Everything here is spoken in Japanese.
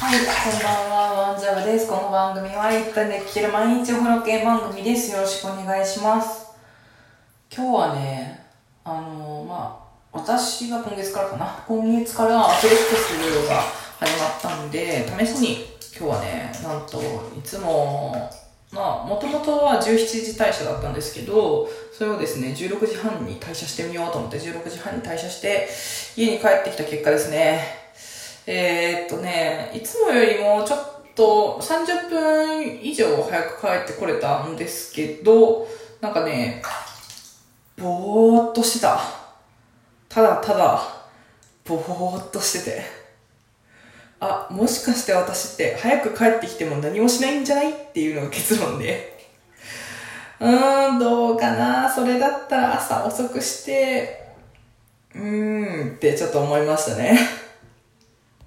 はい、こんばんは、ワンジャブです。この番組は1分で聴ける毎日お風呂系番組です。よろしくお願いします。今日はね、あのまあ、私が今月からかな、今月からアプレックスが始まったんで、試しに今日はね、なんと、いつも、まあ、もともとは17時退社だったんですけど、それをですね、16時半に退社してみようと思って、16時半に退社して、家に帰ってきた結果ですね、えー、っとね、いつもよりもちょっと30分以上早く帰ってこれたんですけど、なんかね、ぼーっとしてた。ただただ、ぼーっとしてて。あ、もしかして私って早く帰ってきても何もしないんじゃないっていうのが結論で。うーん、どうかな。それだったら朝遅くして、うーんってちょっと思いましたね。